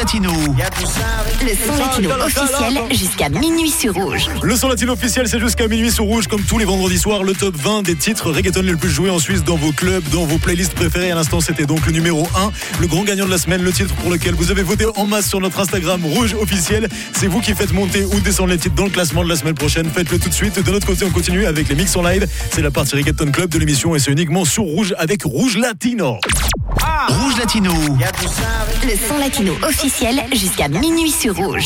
Latino. Le son latino officiel jusqu'à minuit sur Rouge. Le son latino officiel, c'est jusqu'à minuit sur Rouge, comme tous les vendredis soirs, le top 20 des titres reggaeton les plus joués en Suisse dans vos clubs, dans vos playlists préférées. À l'instant, c'était donc le numéro 1, le grand gagnant de la semaine, le titre pour lequel vous avez voté en masse sur notre Instagram Rouge officiel. C'est vous qui faites monter ou descendre les titres dans le classement de la semaine prochaine. Faites-le tout de suite. De notre côté, on continue avec les mix en live. C'est la partie reggaeton club de l'émission et c'est uniquement sur Rouge avec Rouge Latino. Rouge Latino. Le son latino officiel jusqu'à minuit sur Rouge.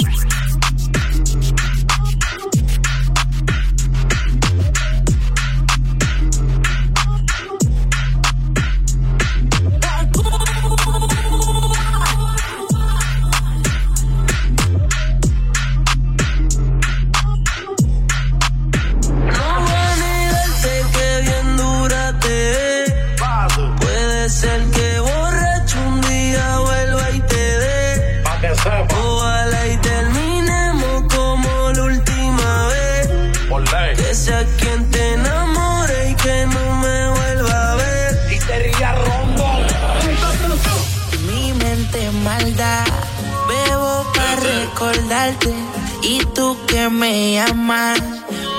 Y tú que me llamas,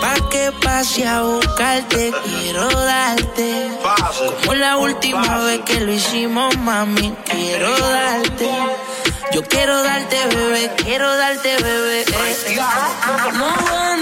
pa' que pase a buscarte, quiero darte. Como la última vez que lo hicimos, mami, quiero darte. Yo quiero darte, bebé, quiero darte, bebé. No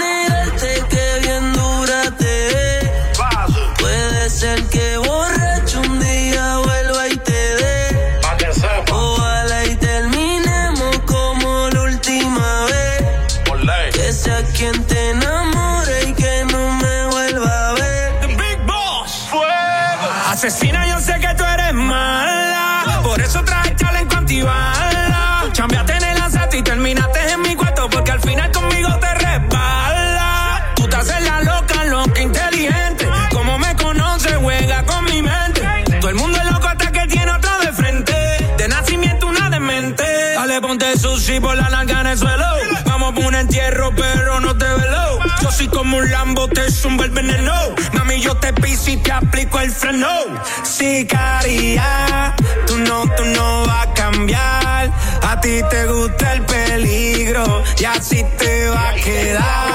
sushi por la narga en el suelo. Vamos por un entierro, pero no te velo. Yo soy como un Lambo, te zumba el veneno. Mami, yo te piso y te aplico el freno. Sicaria, tú no, tú no vas a cambiar. A ti te gusta el peligro y así te va a quedar.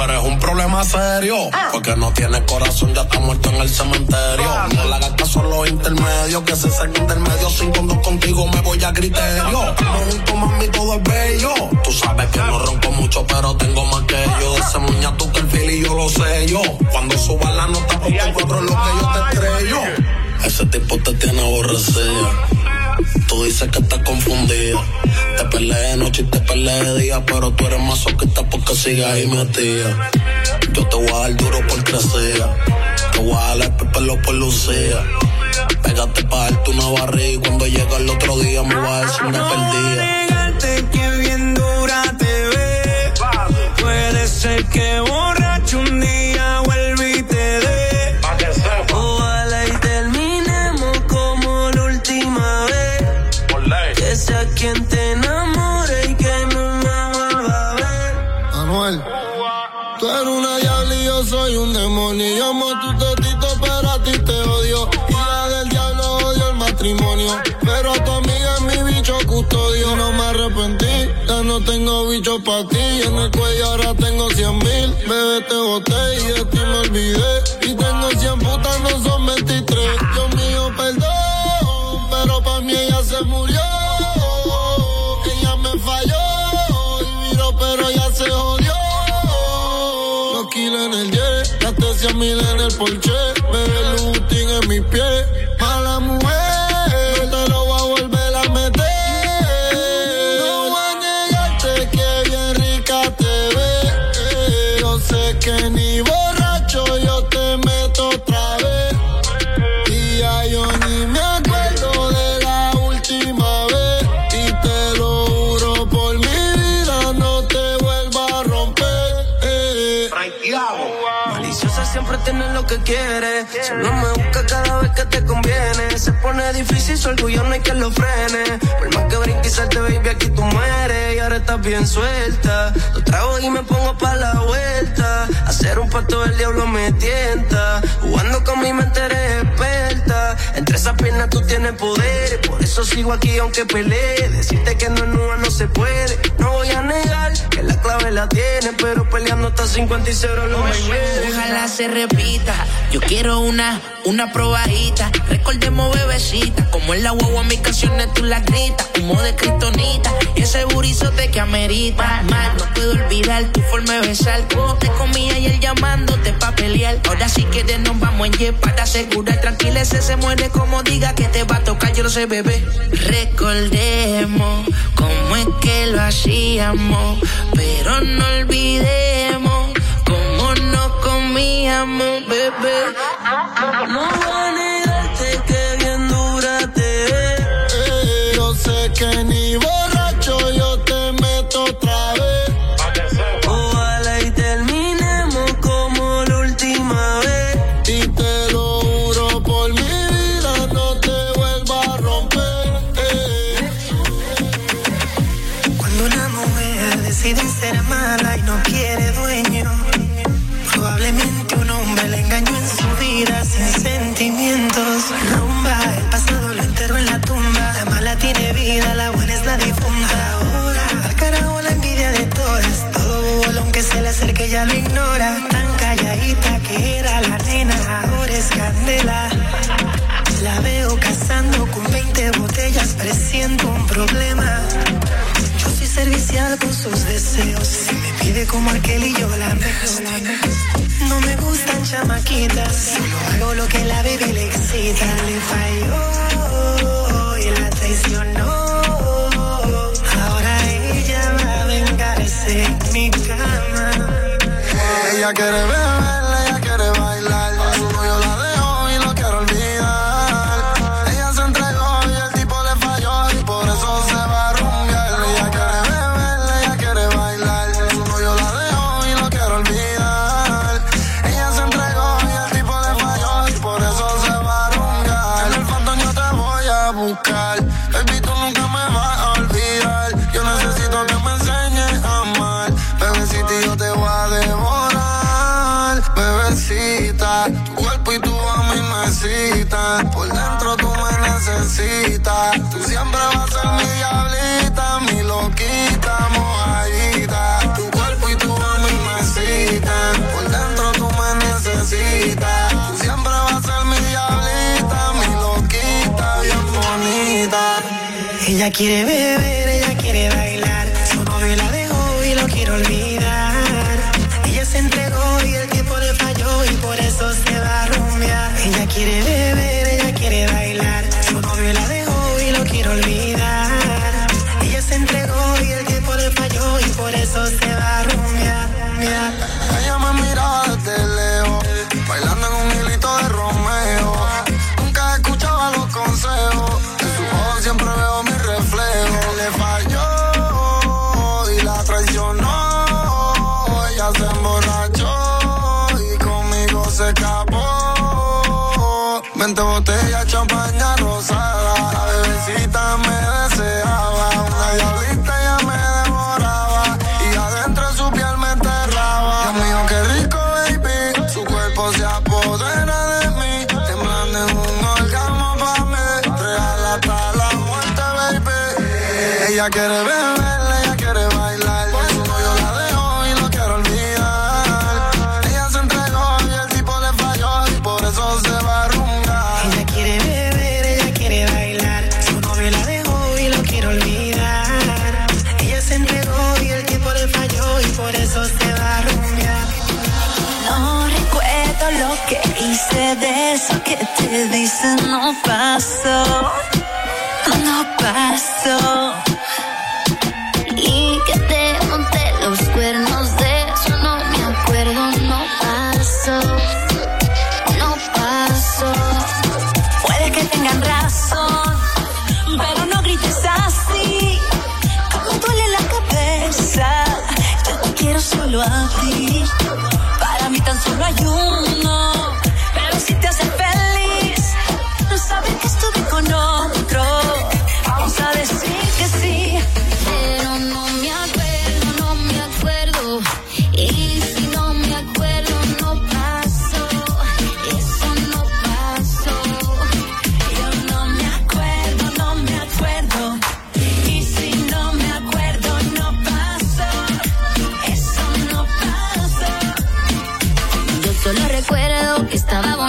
Tú eres un problema serio. Porque no tienes corazón, ya está muerto en el cementerio. No le hagas caso a los intermedios. Que se saquen del medio. Sin cuando contigo me voy a criterio. No junto, mami, todo es bello. Tú sabes que no ronco mucho, pero tengo más que yo. De ese muña tú que el fil y yo lo sé yo. Cuando suba la nota, porque encuentro lo que yo te estrello. Ese tipo te tiene aborrecida. Tú dices que estás confundida. Te peleé de noche y te peleé de día, pero tú eres masoquista porque sigues ahí metida. Yo te voy a dar duro por crecer. Te voy a dar el pelo por lucía. Pégate pa' darte una barriga y cuando llega el otro día me va a decir una perdida. que bien dura te ve. Puede ser que para ti. En el cuello ahora tengo cien mil. Bebé, te boté y de ti me olvidé. se pone difícil, su orgullo no hay quien lo frene. Por más que brinque y salte, baby, aquí tú mueres. Y ahora estás bien suelta. Lo trago y me pongo pa' la vuelta. Hacer un pacto del diablo me tienta. Jugando con mi mente eres experta. Entre esas piernas tú tienes poder eso sigo aquí aunque pelee. Decirte que no en Uber no se puede. No voy a negar que la clave la tiene, pero peleando hasta 50 y 0 lo me Ojalá se repita. Yo quiero una, una probadita. Recordemos bebecita. Como en la huevo mis canciones tú las gritas. Humo de cristonita. Y ese burizote que amerita. Más no puedo olvidar tu forma de besar. Como te comía y él llamándote pa' pelear. Ahora sí que de nos vamos en jet para asegurar. Tranquila, ese se muere como diga que te va a tocar. Yo lo sé, bebé. Recordemos cómo es que lo hacíamos, pero no olvidemos cómo nos comíamos, bebé. No lo ignora. Tan calladita que era la nena, ahora es candela. La veo cazando con 20 botellas, presiento un problema. Yo soy servicial con sus deseos. Si me pide como aquel y yo la mejor. No me gustan chamaquitas, solo hago lo que la baby le excita. Le falló y la traicionó. quiere ver. Ella quiere beber.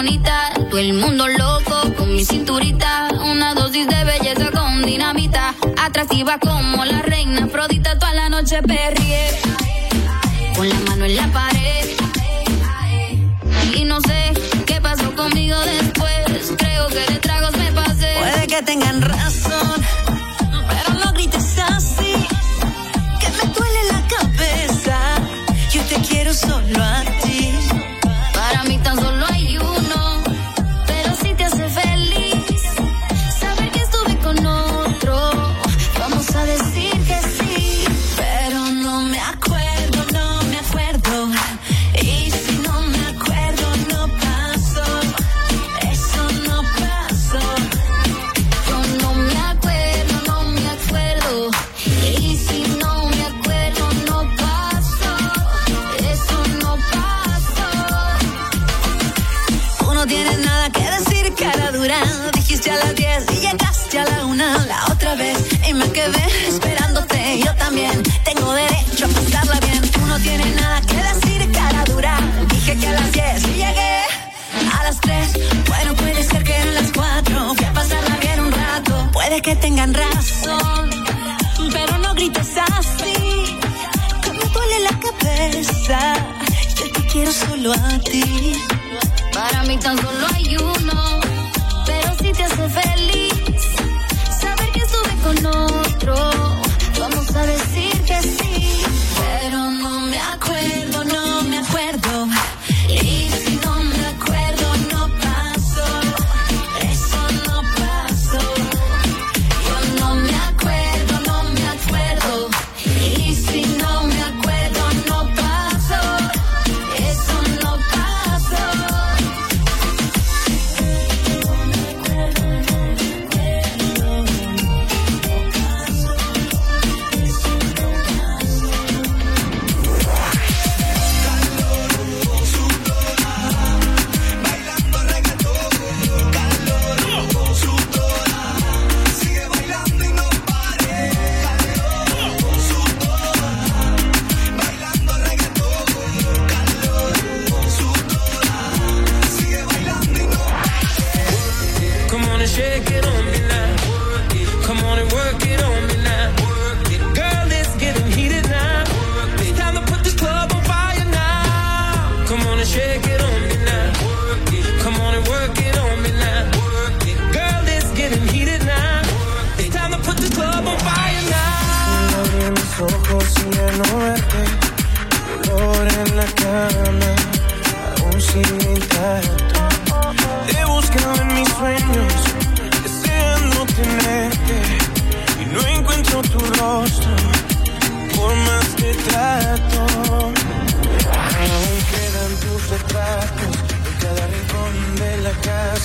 bonita, todo el mundo loco con mi cinturita, una dosis de belleza con dinamita, atractiva como la reina Afrodita, toda la noche perrié, con la mano en la pared, y no sé qué pasó conmigo después, creo que de tragos me pasé. Puede que tengan razón, pero no grites así, que me duele la cabeza, yo te quiero solo a ti, para mí tan solo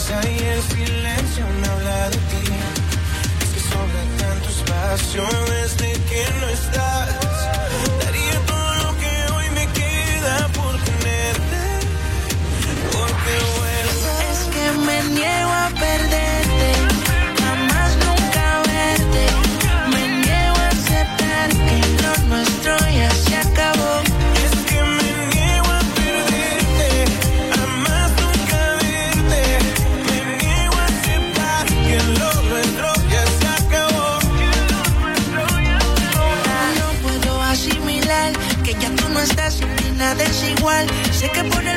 y el silencio me habla de ti. Es que sobra tanto espacio desde que no estás. igual. Sé que por el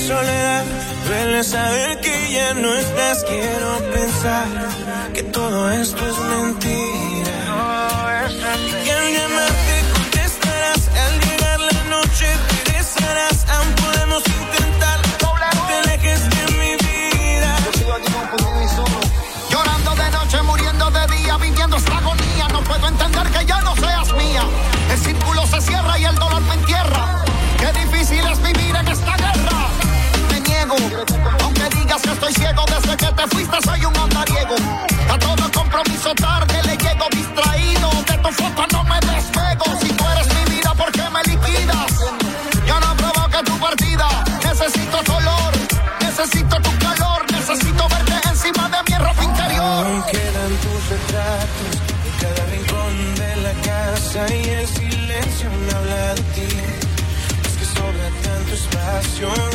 soledad. Duele saber que ya no estás. Quiero pensar que todo esto es mentira. vista soy un andariego. A todo compromiso tarde le llego distraído. De tu foto no me despego. Si tú eres mi vida, ¿por qué me liquidas? Yo no provoca tu partida. Necesito tu olor, necesito tu calor, necesito verte encima de mi ropa interior. Aún quedan tus retratos en cada rincón de la casa y el silencio me habla de ti. Es que sobra tanto espacio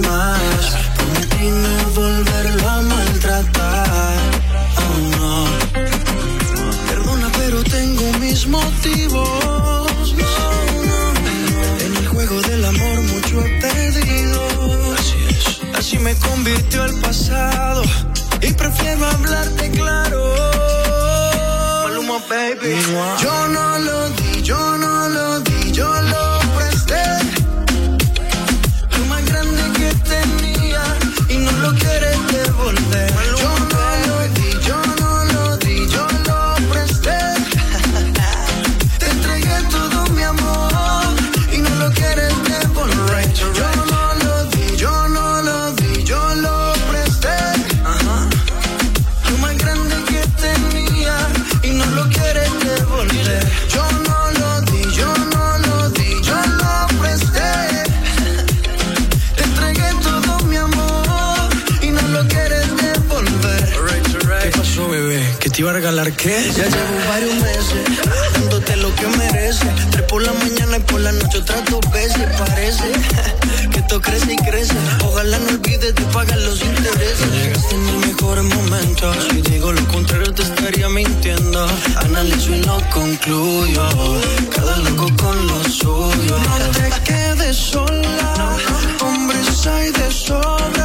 my Ya llevo varios meses dándote lo que mereces. Tres por la mañana y por la noche otras dos veces. Parece que esto crece y crece. Ojalá no olvides de pagar los intereses. Llegaste en el mejor momento. Si digo lo contrario, te estaría mintiendo. Analizo y no concluyo. Cada loco con lo suyo. No te quedes sola. Hombres hay de sol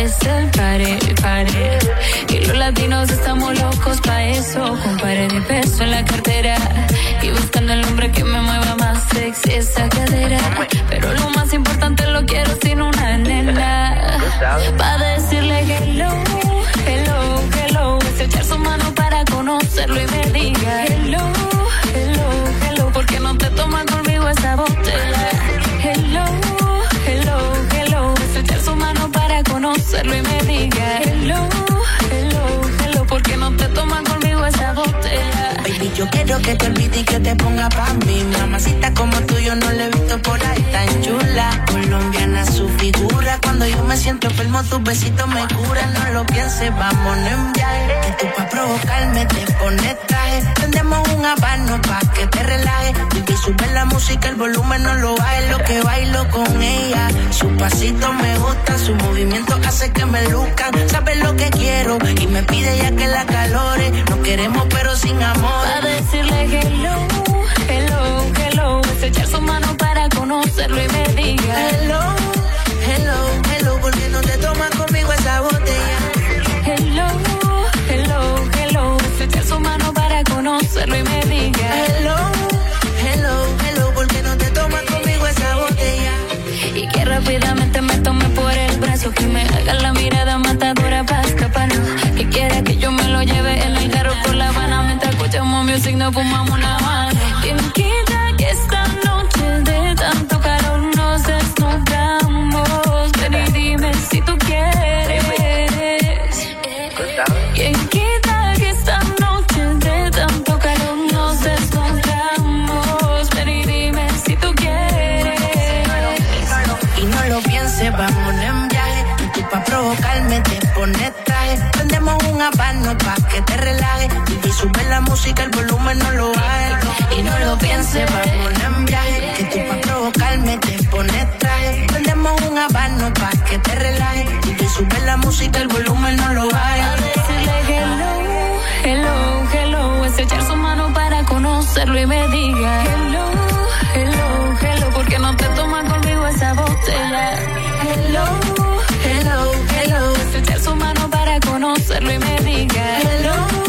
It's a party, party. Quiero que te olvides y que te ponga pa' mí. Mamacita como tú, yo no le he visto por ahí tan chula. Colombiana su figura. Cuando yo me siento enfermo, tus besitos me curan. No lo pienses, vámonos en viaje. Tú pa' provocarme te pones traje. Prendemos un habano pa' que te relajes. Baby, sube la música, el volumen no lo baje. Lo que bailo con ella. Su pasito me gusta, su movimiento hace que me luzcan. Sabes lo que quiero y me pide ya que la calore. No queremos, pero sin amor. Pa' decirle hello, hello, hello. Echar su mano para conocerlo y me diga hello, y me diga Hello, hello, hello. ¿Por qué no te tomas conmigo esa botella? Y que rápidamente me tome por el brazo, que me haga la mirada matadora para escaparnos. Que quiera que yo me lo lleve en el carro por la Habana mientras escuchamos music, nos fumamos una mano. Música, el volumen no lo bajes. Y no lo pienses, vámonos en viaje. Que tú pa' provocarme te pones traje. Prendemos un habano pa' que te relajes. Y sube la música, el volumen no lo bajes. hello, hello, hello. Es echar su mano para conocerlo y me diga hello, hello, hello. ¿Por qué no te tomas conmigo esa botella? Hello, hello, hello. Es echar su mano para conocerlo y me diga Hello, hello, hello. ¿Por qué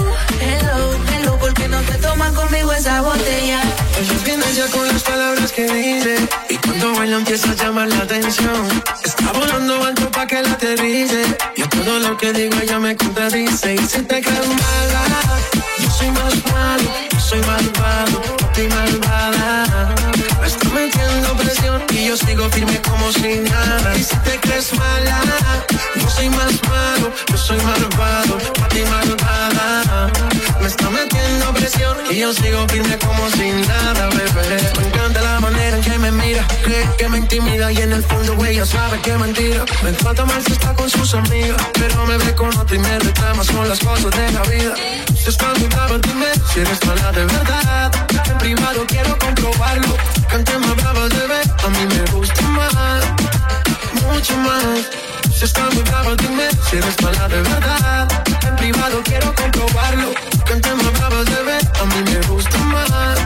conmigo esa botella? Ella viene ya con las palabras que dice. Y cuando baila empieza a llamar la atención. Está volando alto pa' que la aterrice. Y a todo lo que digo ella me contradice. Y si te crees mala Yo soy más malo, soy malvado ti malvada Me está metiendo presión Y yo sigo firme como si nada Y si te crees mala Yo soy más malo, yo soy malvado ti malvada. Me está metiendo presión Y yo sigo firme como si nada, bebé. Me encanta la manera en que me mira Cree que me intimida y en el fondo ella sabe que mentira. Me trata mal si está con sus amigas Pero me ve con otro y me reclama Son las cosas de la vida. Si estás muy brava, dime si eres mala de verdad si eres mala de verdad. En privado quiero comprobarlo. Cantemos bravas, bebé, a mí me gusta más.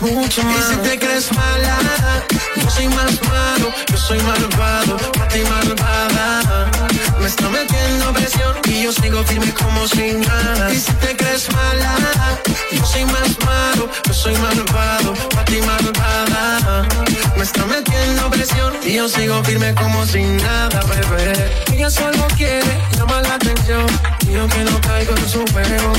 Mucho más. Y si te crees mala, yo soy más malo, yo soy malvado, ti malvada. Me está metiendo presión y yo sigo firme como si nada. Y si te crees mala, y yo sigo firme como si nada, bebé. Ella solo quiere llamar la atención. Y yo que no caigo en su juego.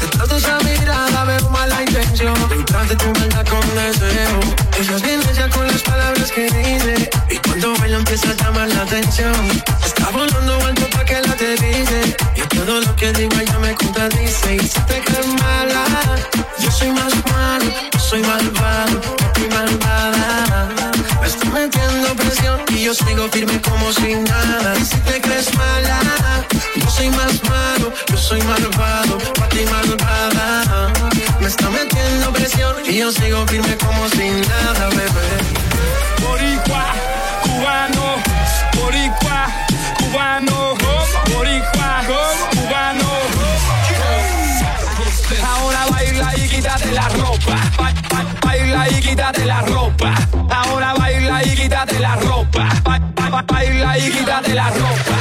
Detrás de esa mirada veo mala intención. Detrás de tu maldad con deseo. Ella viene ya con las palabras que dice. Y cuando baila empieza a llamar la atención. Está volando alto pa' que la te dice Y todo lo que digo ella me contradice. Y si te crees mala Yo soy más malo, soy malvado ti malvada Y yo sigo firme como si nada. Y si te crees mala Yo soy más malo, yo soy malvado a ti malvada. Me está metiendo presión Y yo sigo firme como si nada, bebé. Boricua, cubano, boricua, cubano, boricua, cubano. Baila y quítate la ropa. Ba- ba- Baila y quítate la ropa. Ahora baila y quítate la ropa. Ba- ba- Baila y quítate la ropa.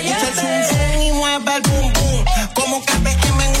Echa el zoom zoom y mueve el boom boom. Como KPM en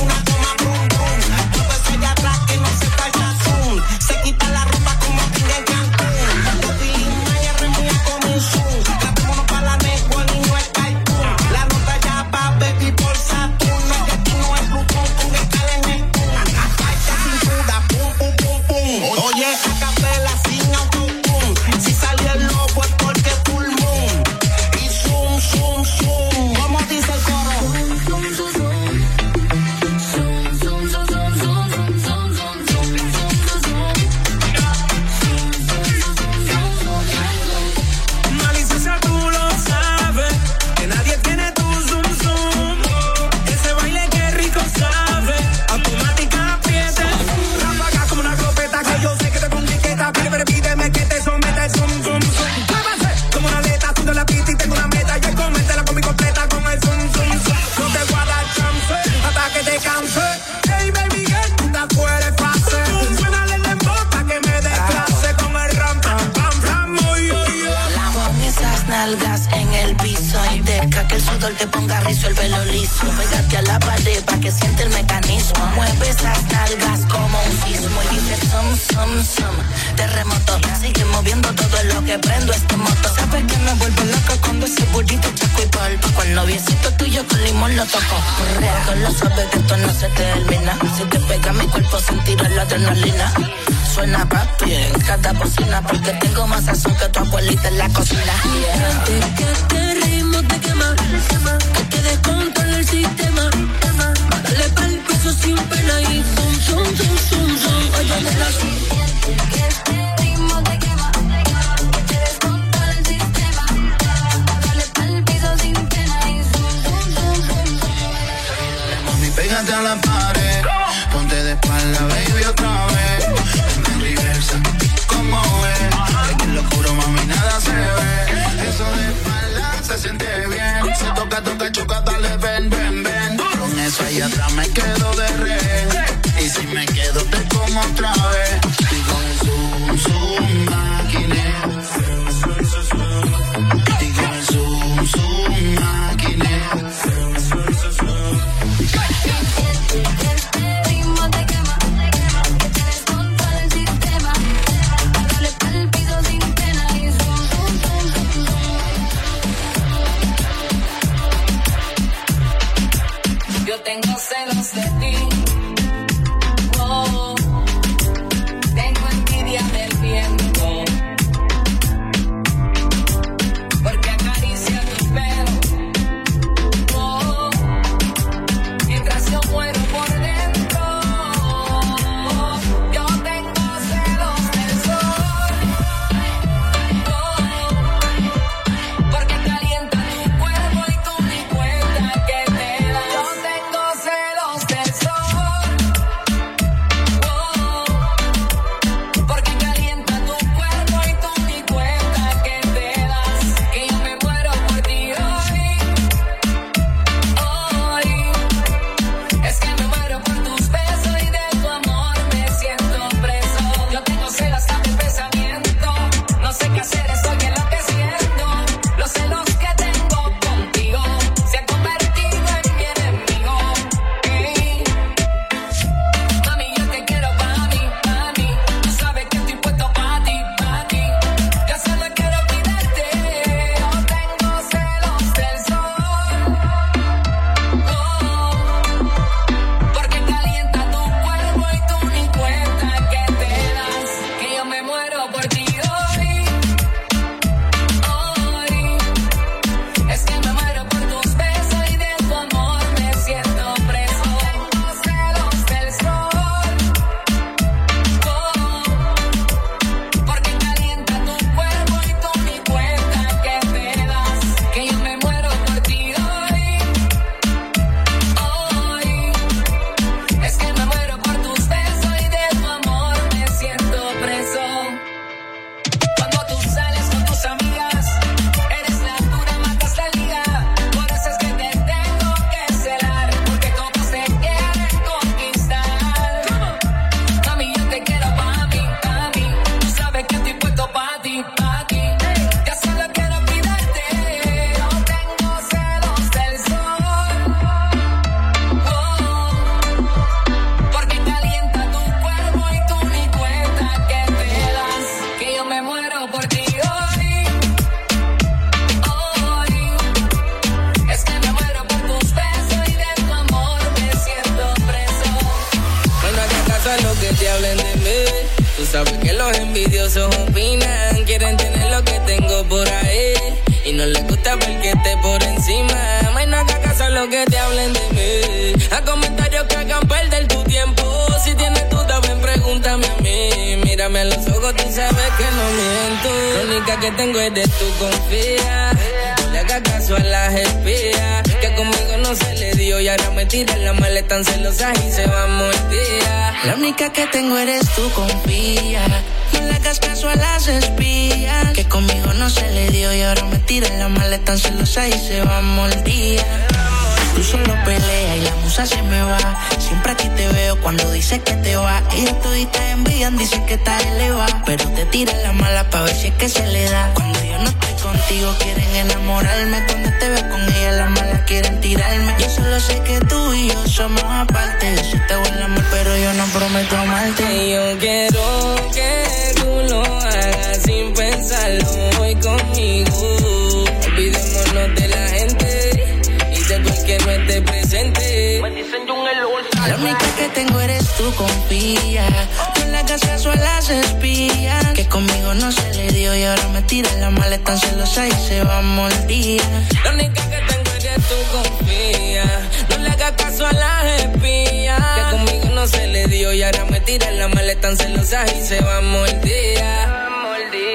más azúcar, tu abuelita en la cocina. Que este ritmo te quema, que te descontrola el sistema. Dale pa'l piso sin pena y zum, zum, zum, zum, zum. Oye, de la que este ritmo te quema, que te descontrola el sistema. Dale pa'l piso sin pena y zum, zum, zum, zum. Mami, pégate a la pared, ponte de espalda, baby, otra vez se siente bien. Si toca, toca, choca, dale, ven, ven, ven. Con eso ahí atrás me quedo de rehén. Y si me quedo, te como otra vez. Única que tengo es de tu confía. No le hagas caso a las espías. Que conmigo no se le dio y ahora me tiran la maleta tan celosas y se va a. La única que tengo eres tú, confía. No le hagas caso a las espías. Que conmigo no se le dio y ahora me tiran la maleta tan celosa y se va a. Tú solo peleas y la musa se me va. Siempre aquí te veo cuando dices que te va. Ellos toditas envían, dicen que está elevada. Pero te tiran la mala pa' ver si es que se le da. Contigo quieren enamorarme. Cuando te veo con ella las malas quieren tirarme. Yo solo sé que tú y yo somos aparte. Yo sí te voy el amor, pero yo no prometo amarte. Y yo quiero que tú lo hagas sin pensarlo hoy conmigo. Olvidémonos de la gente y de tú el que no esté presente. La única que tengo eres tú, confía. Hagas caso a las espías. Que conmigo no se le dio y ahora me tiran la maleta celosa y se va a morir. La única que tengo eres tú, confía. No le hagas caso a las espías. Que conmigo no se le dio y ahora me tiran la maleta celosa y se va a morir.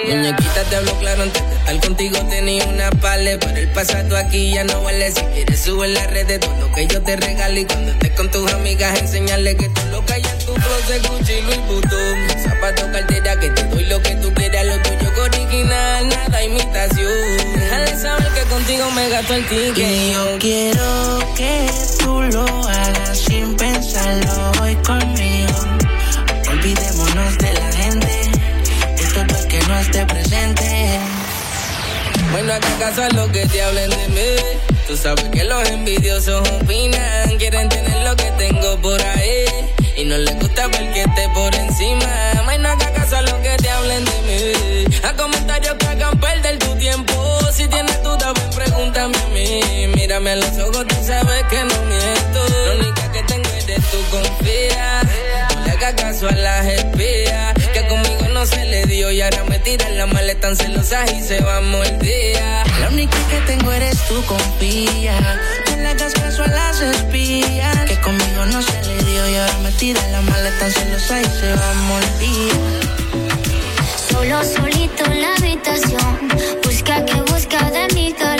Muñequita te hablo claro antes de estar contigo tenía una pale Pero el pasado aquí ya no vale Si quieres sube en las redes todo lo que yo te regalo Y cuando estés con tus amigas enseñarle que todo lo que closet Gucci, Louis Vuitton Zapato, cartera que te doy lo que tú quieras Lo tuyo es original, nada imitación Déjale saber que contigo me gasto el ticket Y yo quiero que tú lo hagas sin pensarlo hoy conmigo Olvidémonos de la gente todo el que no esté presente. Bueno, acá caso a lo que te hablen de mí. Tú sabes que los envidiosos opinan, quieren tener lo que tengo por ahí. Y no les gusta ver que esté por encima. Más no haga caso a lo que te hablen de mí. A comentarios que hagan perder tu tiempo. Si tienes duda, ven, pregúntame a mí. Mírame a los ojos, tú sabes que no miento. La única que tengo es tu confía. No le hagas caso a las espías. Que conmigo no se le dio y ahora me tiran la maleta tan celosa y se va a morir. La única que tengo eres tú, confía. Le hagas caso a las espías. Que conmigo no se le dio y ahora me tiran la maleta celosa y se va a morir. Solo solito en la habitación. Busca que busca de mi calor.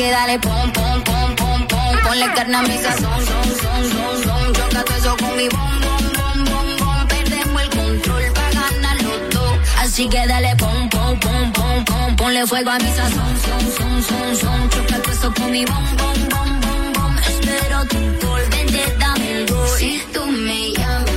que dale pom, pom, pom, pom, pom. Ponle carne a mi sazón, son, son, son, son. Choca todo eso con mi bom, bom, bom, bom, bom. Perdemos el control para ganar los dos. Así que dale pom, pom, pom, pom, pom. Ponle fuego a mi sazón, son, son, son, son. Choca todo eso con mi bom, bom, bom, bom, bom. Espero tu gol, vente, dame el gol. Si tú me llamas.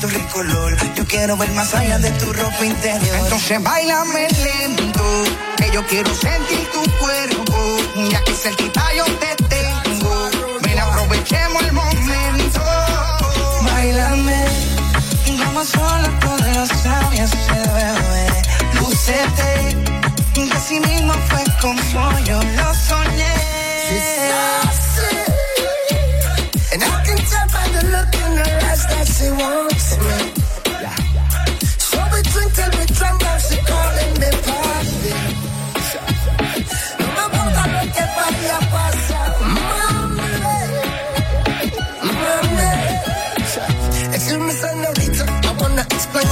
Yo quiero ver más allá de tu ropa interior. Entonces bailame lento, que yo quiero sentir tu cuerpo. Ya que cerquita yo te tengo. Ven, aprovechemos el momento. Bailame, vamos sola poderosa y se bebé. Lucete, que así mismo fue como yo lo soñé. Let's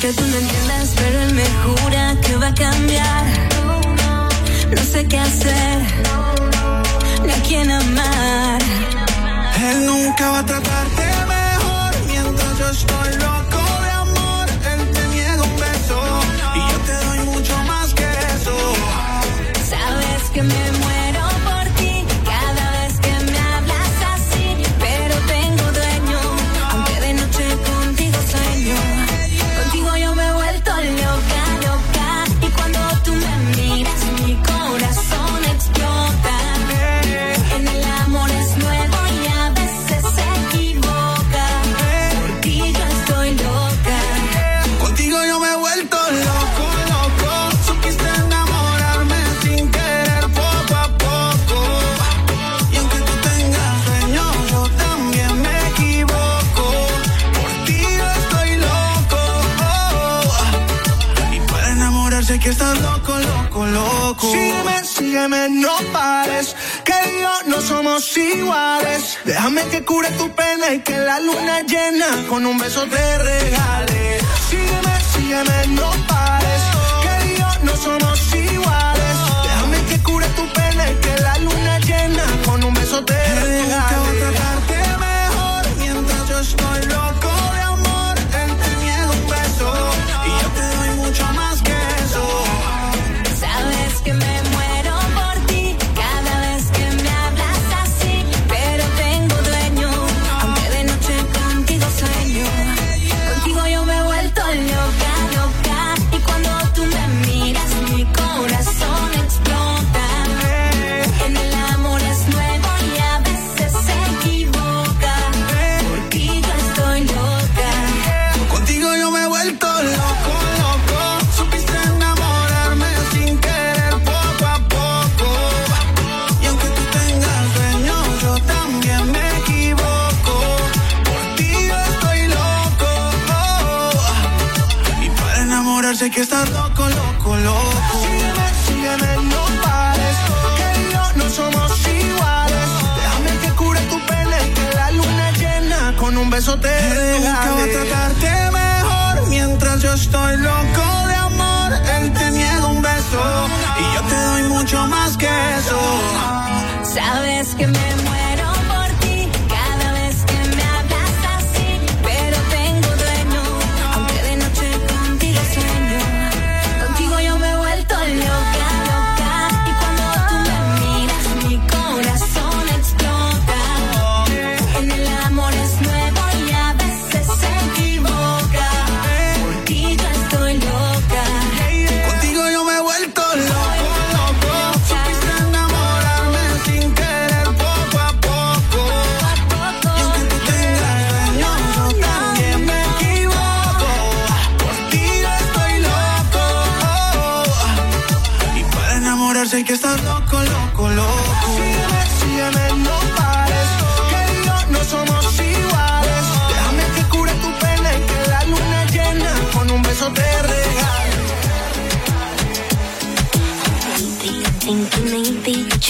que tú no entiendas, pero él me jura que va a cambiar. No sé qué hacer, ni a quién amar. Él nunca va a tratarte mejor mientras yo estoy loco. que estás loco, loco, loco. Sígueme, sígueme, no pares. Que yo no somos iguales. Déjame que cure tu pena y que la luna llena con un beso te regale. Sígueme, sígueme, no pares. Que yo no somos iguales. Déjame que cure tu pena y que la luna llena con un beso te regale. Otra parte mejor mientras yo estoy estás loco, loco, loco. Sígueme, sígueme, no pares. Que no somos iguales. Déjame que cure tu pena que la luna llena con un beso te Él Nunca a tratarte mejor mientras yo estoy loco de amor. Él te niega un beso y yo te doy mucho más que eso. Sabes que me muero.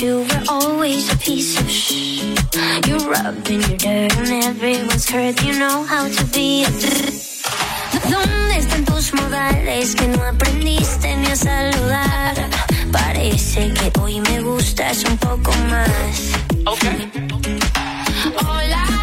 you were always a piece of shh. You rub in your dirt on everyone's hurt. You know how to be. ¿Dónde están tus modales que no aprendiste ni a saludar? Parece que hoy me gustas un poco más. Okay. Hola.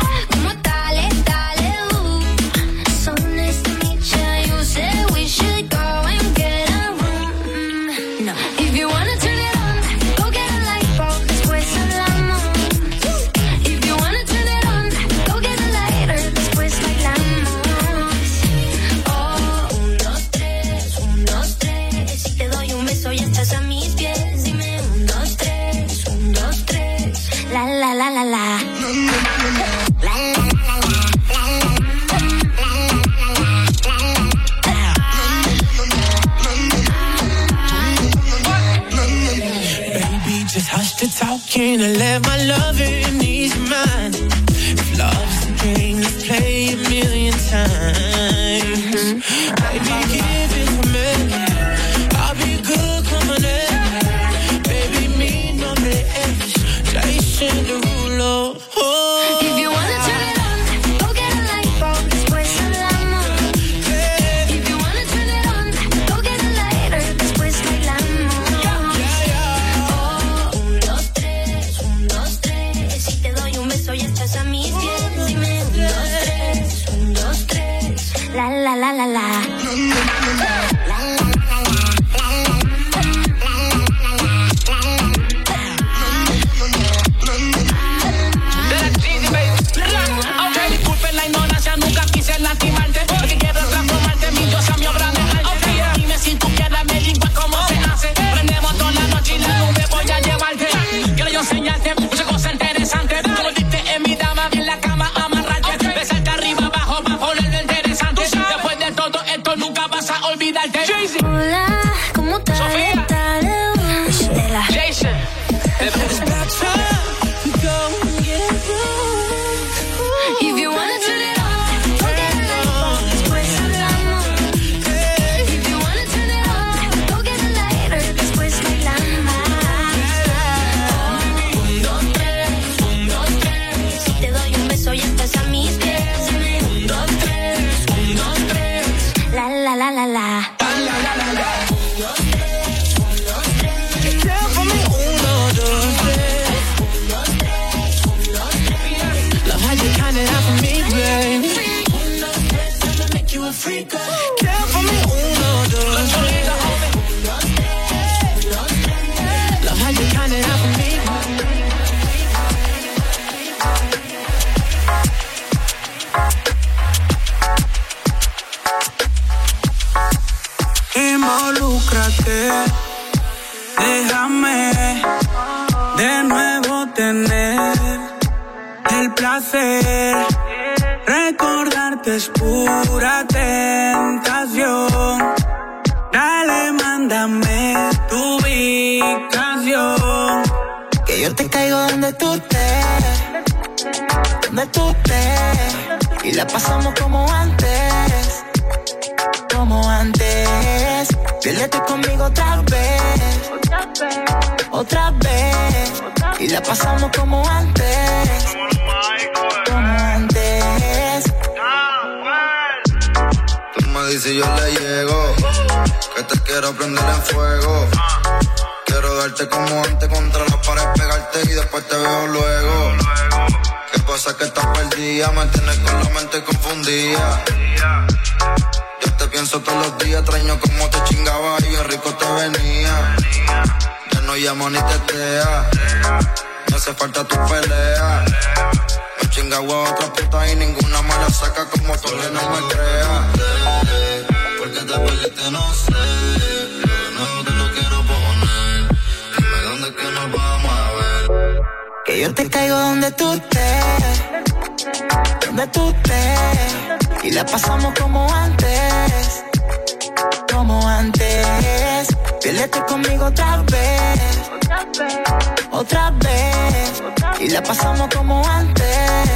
Hola, ¿cómo estás? Sofía. Pura tentación. Dale, mándame tu ubicación. Que yo te caigo donde tú estés, donde tú estés. Y la pasamos como antes, como antes. Piérdete conmigo otra vez, otra vez. Y la pasamos como antes, Dices yo le llego, que te quiero prender en fuego. Quiero darte como antes contra la pared, pegarte y después te veo luego. ¿Qué pasa que estás perdida? Me tienes con la mente confundida. Yo te pienso todos los días, extraño como te chingaba y bien rico te venía. Ya no llamo ni tetea, me hace falta tu pelea. Me chingaba a otra puta y ninguna me saca como tú no me creas. Te perdiste, no sé. No te lo quiero poner. Dime dónde que nos vamos a ver. Que yo te caigo donde tú estés, donde tú estés. Y la pasamos como antes, como antes. Piérdete conmigo otra vez, otra vez. Y la pasamos como antes,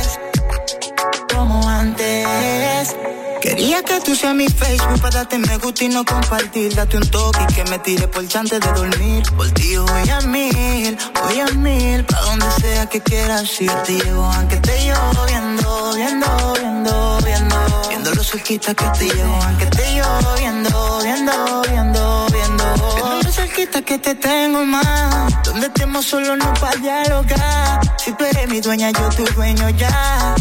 Quería que tú seas mi Facebook para darte me gusta y no compartir. Date un toque y que me tire por antes de dormir. Por ti voy a mil, voy a mil. Pa' donde sea que quieras ir. Te llevo aunque esté lloviendo, viendo, viendo, viendo. Viendo lo cerquita que te llevo aunque esté lloviendo, viendo, viendo, viendo. Viendo lo cerquita que te tengo más. Donde estemos solo no para dialogar. Si tú eres mi dueña, yo tu dueño ya.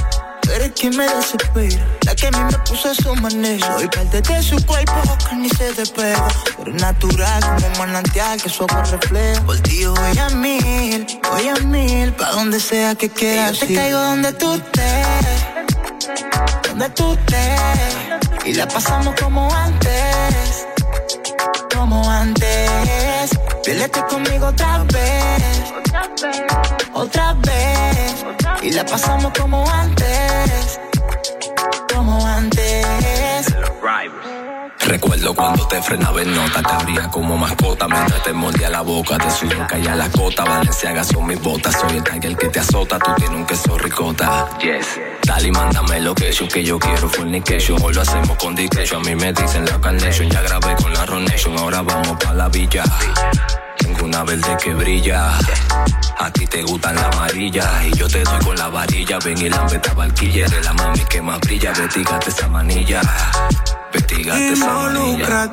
Tú eres quien me desespera, la que a mí me puso a su manera. Soy parte de su cuerpo que ni se despega. Pero natural como un manantial que su agua refleja. Por ti voy a mil, voy a mil, pa' donde sea que quieras. Yo te caigo donde tú estés, donde tú estés. Y la pasamos como antes, como antes. Piérdete conmigo otra vez, otra vez. Y la pasamos como antes, como antes. Recuerdo cuando te frenaba en nota, te abría como mascota mientras te mordía la boca. Te subía caía la cota, Valenciaga son mis botas. Soy el tiger que te azota, tú tienes un queso ricota. Yes. Dale y mándame lo que yo que yo quiero fornication. Hoy lo hacemos con discretion. A mí me dicen la carnation. Ya grabé con la Ronation, ahora vamos pa' la villa. Una verde que brilla. A ti te gustan la amarilla y yo te doy con la varilla. Ven y la esta barquilla. Eres la mami que más brilla. Vestígate esa manilla. Vestígate esa manilla.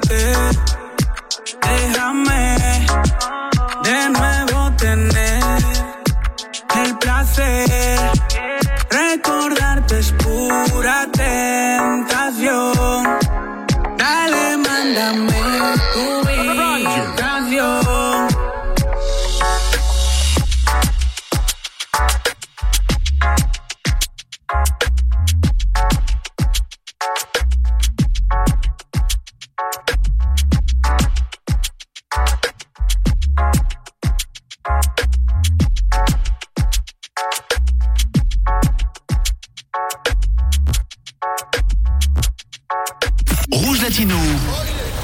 Déjame de nuevo tener el placer. Recordarte es pura tentación. Dale, mándame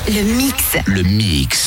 Le mix. Le mix.